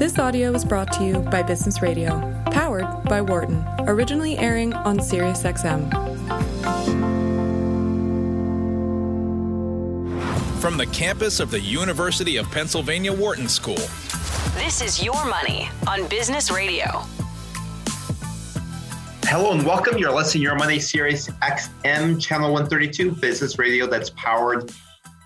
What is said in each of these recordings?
This audio is brought to you by Business Radio, powered by Wharton, originally airing on SiriusXM. From the campus of the University of Pennsylvania Wharton School. This is Your Money on Business Radio. Hello and welcome. You're listening to Your Money Sirius XM, Channel 132, business radio that's powered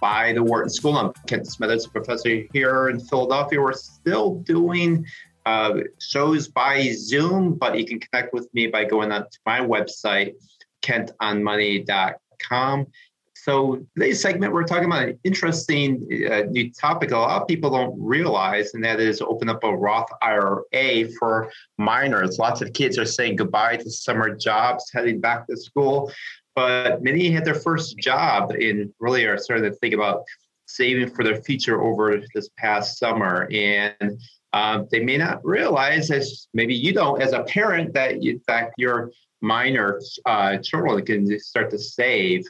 by the Wharton School. I'm Kent Smetters, a professor here in Philadelphia. We're still doing uh, shows by Zoom, but you can connect with me by going on to my website, kentonmoney.com. So today's segment, we're talking about an interesting uh, new topic. A lot of people don't realize, and that is open up a Roth IRA for minors. Lots of kids are saying goodbye to summer jobs, heading back to school but many had their first job and really are starting to think about saving for their future over this past summer. And um, they may not realize, as maybe you don't, as a parent, that in fact your minor uh, children can start to save,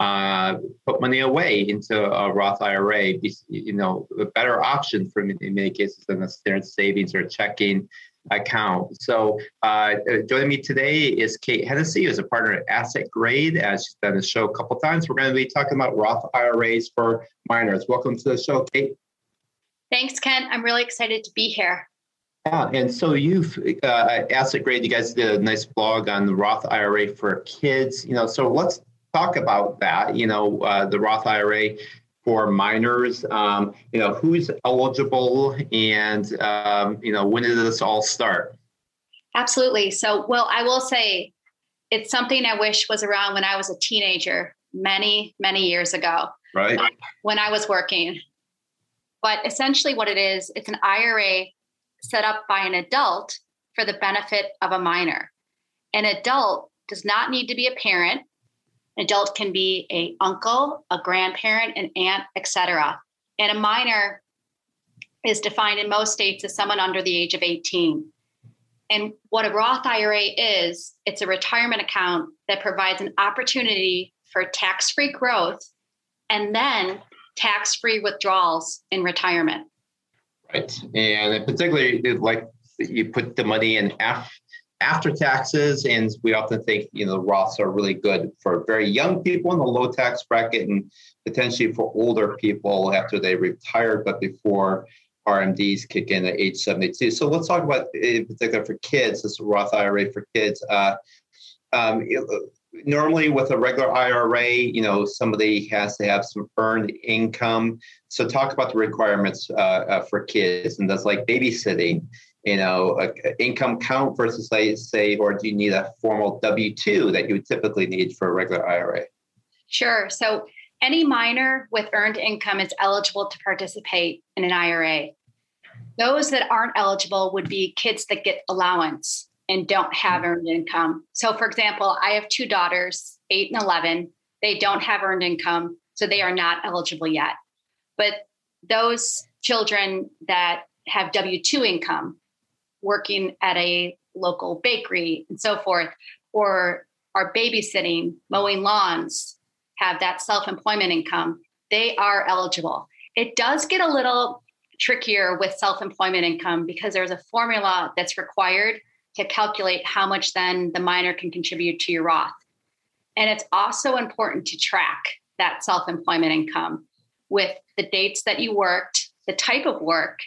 uh, put money away into a Roth IRA. You know, a better option for in many cases than a standard savings or checking account. So uh, joining me today is Kate Hennessy, who's a partner at AssetGrade. As she's done the show a couple times, we're going to be talking about Roth IRAs for minors. Welcome to the show, Kate. Thanks, Ken. I'm really excited to be here. Yeah, and so you've uh, AssetGrade. You guys did a nice blog on the Roth IRA for kids. You know, so let's talk about that. You know, uh, the Roth IRA for minors? Um, you know, who's eligible and, um, you know, when did this all start? Absolutely. So, well, I will say it's something I wish was around when I was a teenager many, many years ago. Right. When I was working. But essentially, what it is, it's an IRA set up by an adult for the benefit of a minor. An adult does not need to be a parent an adult can be a uncle, a grandparent, an aunt, etc. And a minor is defined in most states as someone under the age of 18. And what a Roth IRA is, it's a retirement account that provides an opportunity for tax free growth and then tax free withdrawals in retirement. Right. And particularly, like you put the money in after after taxes. And we often think, you know, the Roths are really good for very young people in the low tax bracket and potentially for older people after they retired, but before RMDs kick in at age 72. So let's talk about, in particular for kids, this Roth IRA for kids. Uh, um, normally with a regular IRA, you know, somebody has to have some earned income. So talk about the requirements uh, uh, for kids and that's like babysitting you know, a, income count versus say, say, or do you need a formal W two that you would typically need for a regular IRA? Sure. So any minor with earned income is eligible to participate in an IRA. Those that aren't eligible would be kids that get allowance and don't have earned income. So, for example, I have two daughters, eight and 11. They don't have earned income, so they are not eligible yet. But those children that have W 2 income, working at a local bakery and so forth, or are babysitting, mowing lawns, have that self employment income, they are eligible. It does get a little trickier with self employment income because there's a formula that's required to calculate how much then the minor can contribute to your Roth. And it's also important to track that self employment income with the dates that you worked, the type of work,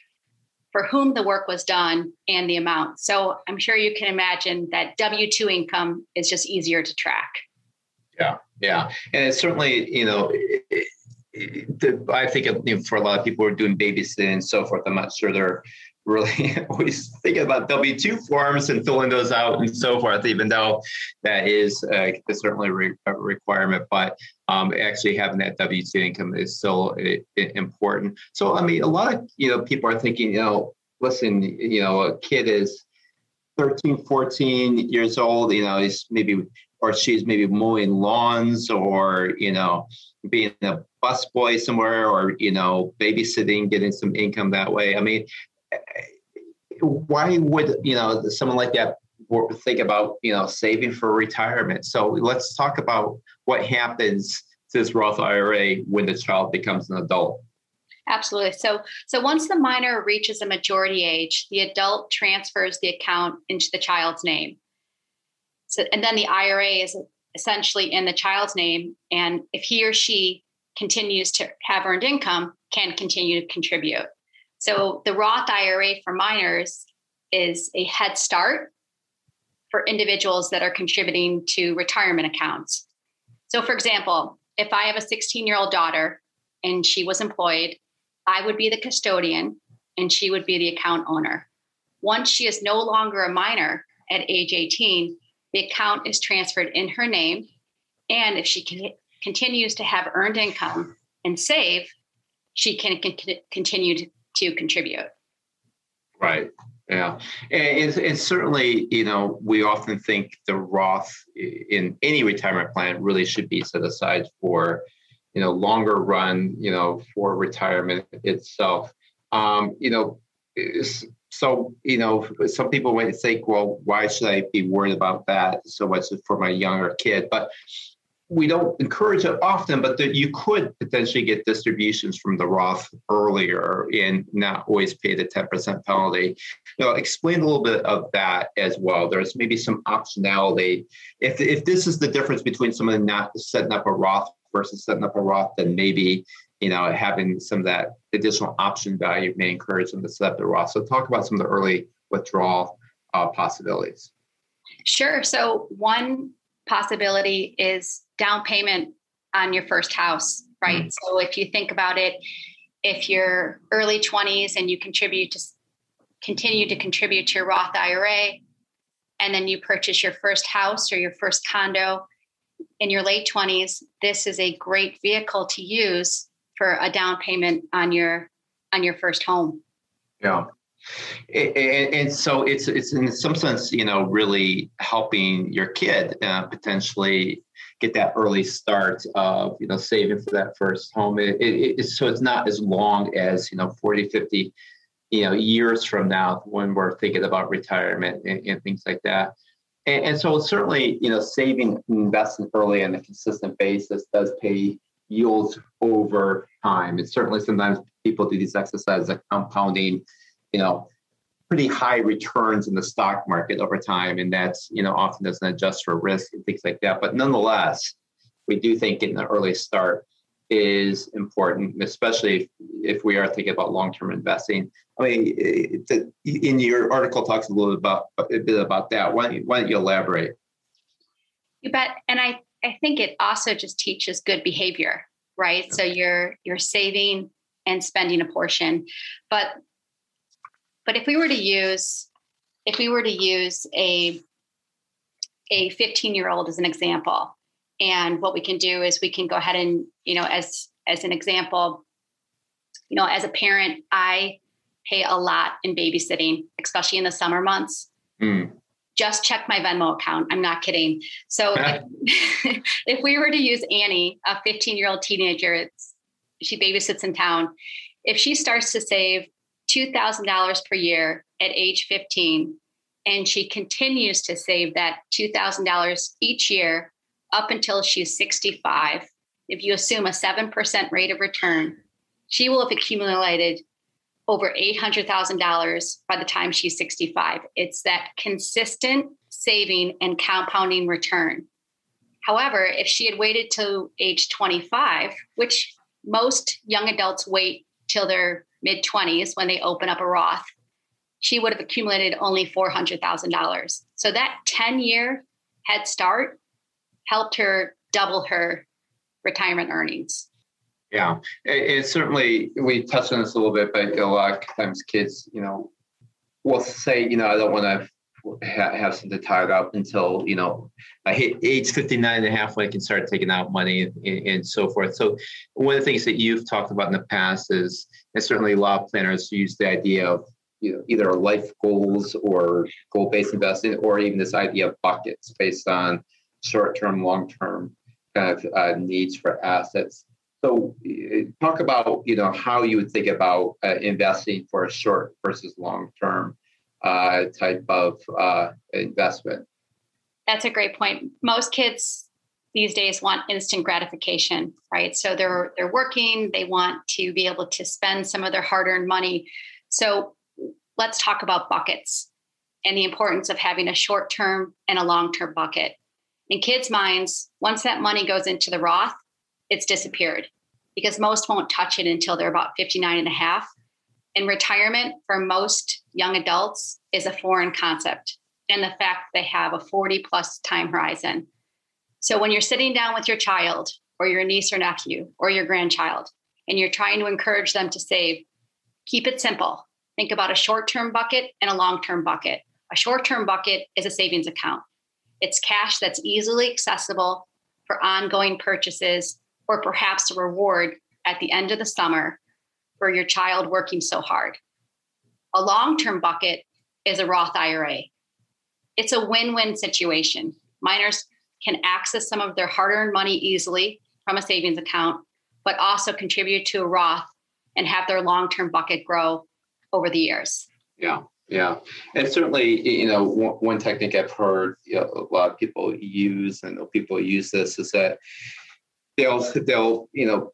for whom the work was done and the amount. So I'm sure you can imagine that W 2 income is just easier to track. Yeah, yeah. And it's certainly, you know, it, it, I think for a lot of people who are doing babysitting and so forth, I'm not sure they're really always thinking about W two forms and filling those out and so forth, even though that is uh, certainly a requirement. But um, actually having that W two income is still important. So I mean, a lot of you know people are thinking, you know, listen, you know, a kid is 13, 14 years old, you know, he's maybe or she's maybe mowing lawns or you know being a busboy somewhere or you know babysitting getting some income that way i mean why would you know someone like that think about you know saving for retirement? So let's talk about what happens to this Roth IRA when the child becomes an adult. Absolutely. So, so once the minor reaches a majority age, the adult transfers the account into the child's name. So, and then the IRA is essentially in the child's name, and if he or she continues to have earned income, can continue to contribute. So, the Roth IRA for minors is a head start for individuals that are contributing to retirement accounts. So, for example, if I have a 16 year old daughter and she was employed I would be the custodian and she would be the account owner. Once she is no longer a minor at age 18, the account is transferred in her name. And if she can, continues to have earned income and save, she can con- continue to, to contribute. Right. Yeah, and, and, certainly, you know, we often think the Roth in any retirement plan really should be set aside for you know, longer run, you know, for retirement itself. Um, you know, so you know, some people might think, well, why should I be worried about that so much for my younger kid? But we don't encourage it often, but that you could potentially get distributions from the Roth earlier and not always pay the 10% penalty. You know, explain a little bit of that as well. There's maybe some optionality. If, if this is the difference between someone not setting up a Roth versus setting up a Roth, then maybe you know having some of that additional option value may encourage them to set up the Roth. So talk about some of the early withdrawal uh, possibilities. Sure. So one possibility is down payment on your first house, right? Mm-hmm. So if you think about it, if you're early 20s and you contribute to continue to contribute to your Roth IRA, and then you purchase your first house or your first condo, in your late 20s, this is a great vehicle to use for a down payment on your on your first home. Yeah. And, and, so it's it's in some sense, you know, really helping your kid uh, potentially get that early start of you know saving for that first home. It, it, it, so it's not as long as you know 40, 50, you know, years from now when we're thinking about retirement and, and things like that. And, and so certainly, you know, saving and investing early on a consistent basis does pay yields over time. It's certainly sometimes people do these exercises like compounding, you know, pretty high returns in the stock market over time. And that's, you know, often doesn't adjust for risk and things like that. But nonetheless, we do think getting an early start is important, especially if, if we are thinking about long-term investing. I mean, in your article talks a little bit about a bit about that. Why don't you, why don't you elaborate? You bet. And I, I think it also just teaches good behavior, right? So you're you're saving and spending a portion, but but if we were to use if we were to use a a 15 year old as an example and what we can do is we can go ahead and you know as as an example you know as a parent i pay a lot in babysitting especially in the summer months. Mm. just check my venmo account. I'm not kidding. So if, if, we were to use annie a 15 year old teenager she babysits in town. If she starts to save $2000 per year at age 15 and she continues to save that $2000 each year up until she's 65, if you assume a 7% rate of return, she will have accumulated over $800,000 by the time she's 65. It's that consistent saving and compounding return. However, if she had waited till age 25, which most young adults wait till their mid 20s when they open up a Roth, she would have accumulated only $400,000. So that 10 year head start helped her double her retirement earnings. Yeah, it, it, certainly, we touched on this a little bit, but a lot of times kids, you know, will say, you know, I don't want to ha- have something tied up until, you know, I hit age 59 and a half when I can start taking out money and, and so forth. So one of the things that you've talked about in the past is, and certainly a lot of planners use the idea of you know, either life goals or goal-based investing, or even this idea of buckets based on short-term, long-term kind of uh, needs for assets. So, uh, talk about you know how you would think about uh, investing for a short versus long-term uh, type of uh, investment. That's a great point. Most kids these days want instant gratification, right? So they're they're working, they want to be able to spend some of their hard-earned money. So let's talk about buckets and the importance of having a short-term and a long-term bucket. In kids' minds, once that money goes into the Roth, it's disappeared because most won't touch it until they're about 59 and a half. And retirement for most young adults is a foreign concept. And the fact they have a 40 plus time horizon. So when you're sitting down with your child or your niece or nephew or your grandchild, and you're trying to encourage them to save, keep it simple. Think about a short term bucket and a long term bucket. A short term bucket is a savings account, it's cash that's easily accessible for ongoing purchases or perhaps a reward at the end of the summer for your child working so hard. A long term bucket is a Roth IRA. It's a win win situation. Minors can access some of their hard earned money easily from a savings account, but also contribute to a Roth and have their long term bucket grow over the years. Yeah. Yeah, and certainly, you know, one, one technique I've heard you know, a lot of people use, and people use this, is that they'll they'll you know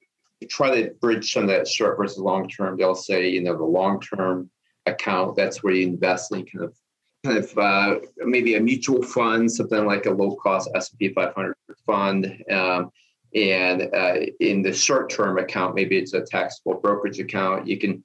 try to bridge some of that short versus long term. They'll say, you know, the long term account that's where you invest in kind of kind of uh, maybe a mutual fund, something like a low cost S&P 500 fund. Um, and uh, in the short term account, maybe it's a taxable brokerage account. You can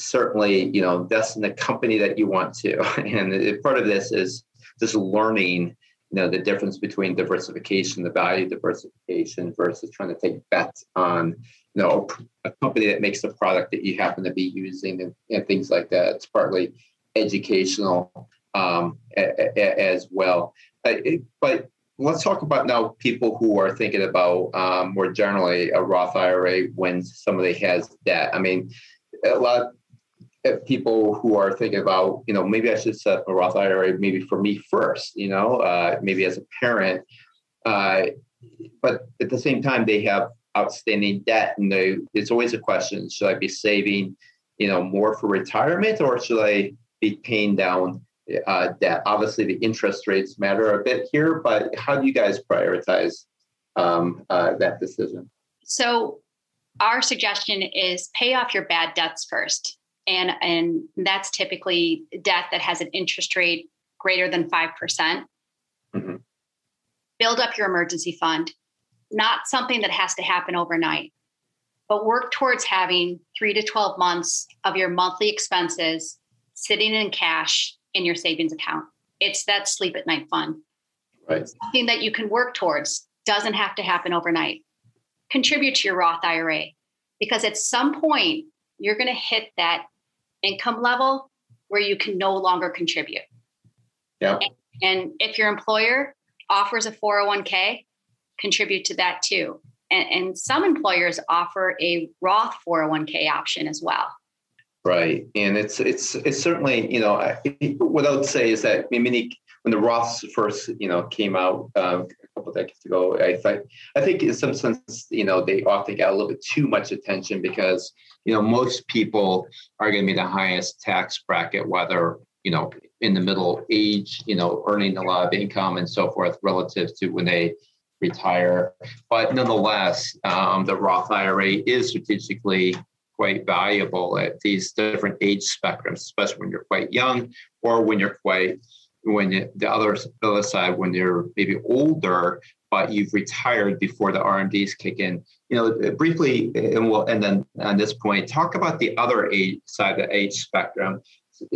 certainly, you know, invest in the company that you want to. And part of this is just learning, you know, the difference between diversification, the value diversification versus trying to take bets on, you know, a company that makes the product that you happen to be using and, and things like that. It's partly educational um, a, a, as well. Uh, but let's talk about now people who are thinking about um, more generally a Roth IRA when somebody has debt. I mean, a lot of people who are thinking about, you know, maybe I should set a Roth IRA maybe for me first, you know, uh, maybe as a parent. Uh, but at the same time, they have outstanding debt, and they, it's always a question: Should I be saving, you know, more for retirement, or should I be paying down uh, debt. Obviously, the interest rates matter a bit here, but how do you guys prioritize um, uh, that decision? So, our suggestion is pay off your bad debts first, and and that's typically debt that has an interest rate greater than five percent. Mm-hmm. Build up your emergency fund. Not something that has to happen overnight, but work towards having three to twelve months of your monthly expenses sitting in cash in your savings account. It's that sleep at night fund. Right. Something that you can work towards doesn't have to happen overnight. Contribute to your Roth IRA because at some point you're going to hit that income level where you can no longer contribute. Yeah. And, and if your employer offers a 401k, contribute to that too. And, and some employers offer a Roth 401k option as well. Right, and it's it's it's certainly you know what I would say is that many when the Roths first you know came out a couple decades ago, I think I think in some sense you know they often got a little bit too much attention because you know most people are going to be the highest tax bracket, whether you know in the middle age, you know earning a lot of income and so forth relative to when they retire. But nonetheless, um, the Roth IRA is strategically quite valuable at these different age spectrums, especially when you're quite young or when you're quite when you, the other, the other side when you're maybe older but you've retired before the RMDs kick in. You know, briefly, and we'll and then on this point, talk about the other age side of the age spectrum.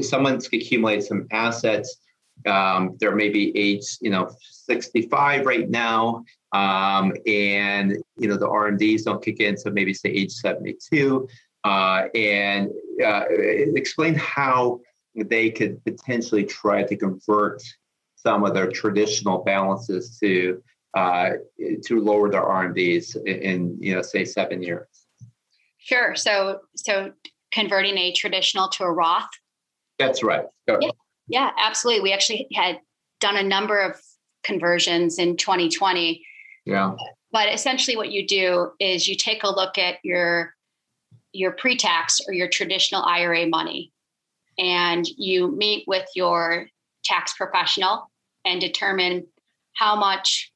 Someone's accumulated some assets, um, they're maybe age, you know, 65 right now, um, and you know the RMDs don't kick in, so maybe say age 72 uh, and uh, explain how they could potentially try to convert some of their traditional balances to uh, to lower their RMDs in, in you know say seven years. Sure. So so converting a traditional to a Roth. That's right. Yeah, yeah, absolutely. We actually had done a number of conversions in 2020. Yeah. But essentially, what you do is you take a look at your your pre-tax or your traditional IRA money and you meet with your tax professional and determine how much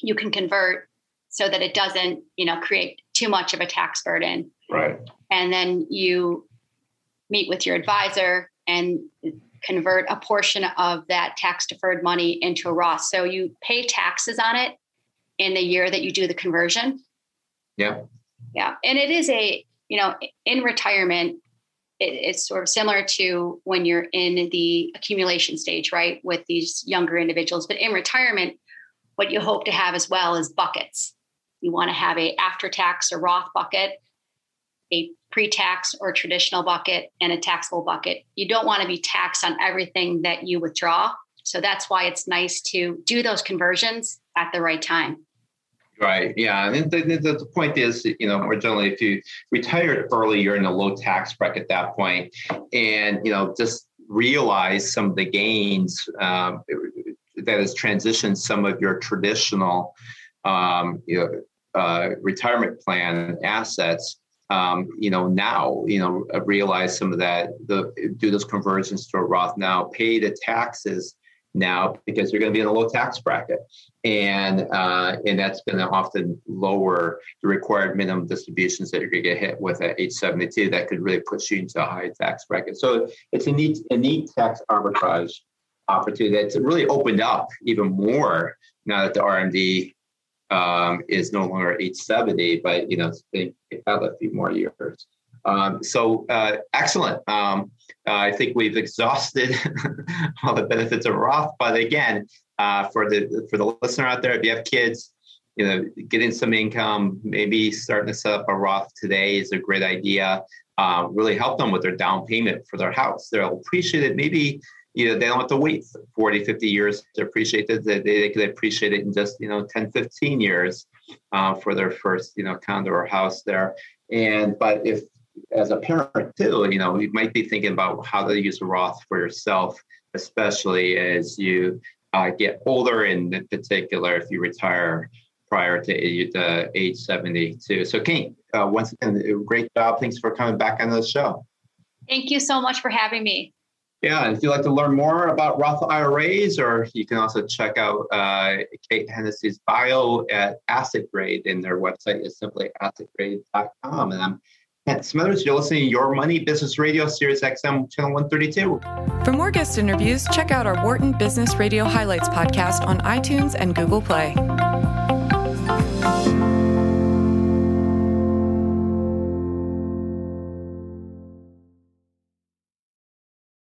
you can convert so that it doesn't, you know, create too much of a tax burden. Right. And then you meet with your advisor and convert a portion of that tax deferred money into a Roth. So you pay taxes on it in the year that you do the conversion. Yeah. Yeah. And it is a, you know, in retirement, it, it's sort of similar to when you're in the accumulation stage, right? With these younger individuals. But in retirement, what you hope to have as well is buckets. You want to have a after tax or Roth bucket, a pre-tax or traditional bucket, and a taxable bucket. You don't want to be taxed on everything that you withdraw. So that's why it's nice to do those conversions at the right time. Right. Yeah. And the, the, the, point is, you know, more generally, if you retired early, you're in a low tax bracket at that point, and you know, just realize some of the gains um, that has transitioned some of your traditional, um, you know, uh, retirement plan assets. Um, you know, now, you know, realize some of that. The do those conversions to a Roth now, pay the taxes now because you're going to be in a low tax bracket and uh, and that's going to often lower the required minimum distributions that you're going to get hit with at age 72 that could really push you into a high tax bracket. So it's a neat a neat tax arbitrage opportunity that's really opened up even more now that the rmd um, is no longer age 70 but you know it's had a few more years um, so uh, excellent. Um, uh, I think we've exhausted all the benefits of Roth, but again, uh, for the for the listener out there, if you have kids, you know, getting some income, maybe starting to set up a Roth today is a great idea. Uh, really help them with their down payment for their house. They'll appreciate it. Maybe you know they don't have to wait 40 50 years to appreciate it they, they could appreciate it in just you know 10 15 years uh, for their first you know condo or house there and but if as a parent too, you know, you might be thinking about how to use Roth for yourself, especially as you uh, get older, and in particular, if you retire prior to age, uh, age 72. So, Kate, uh, once again, great job. Thanks for coming back on the show. Thank you so much for having me. Yeah, and if you'd like to learn more about Roth IRAs, or you can also check out uh, Kate Hennessy's bio at AssetGrade, and their website is simply assetgrade.com. And I'm Kent Smetters. You're listening to Your Money Business Radio, Sirius XM, Channel 132. For more guest interviews, check out our Wharton Business Radio Highlights podcast on iTunes and Google Play.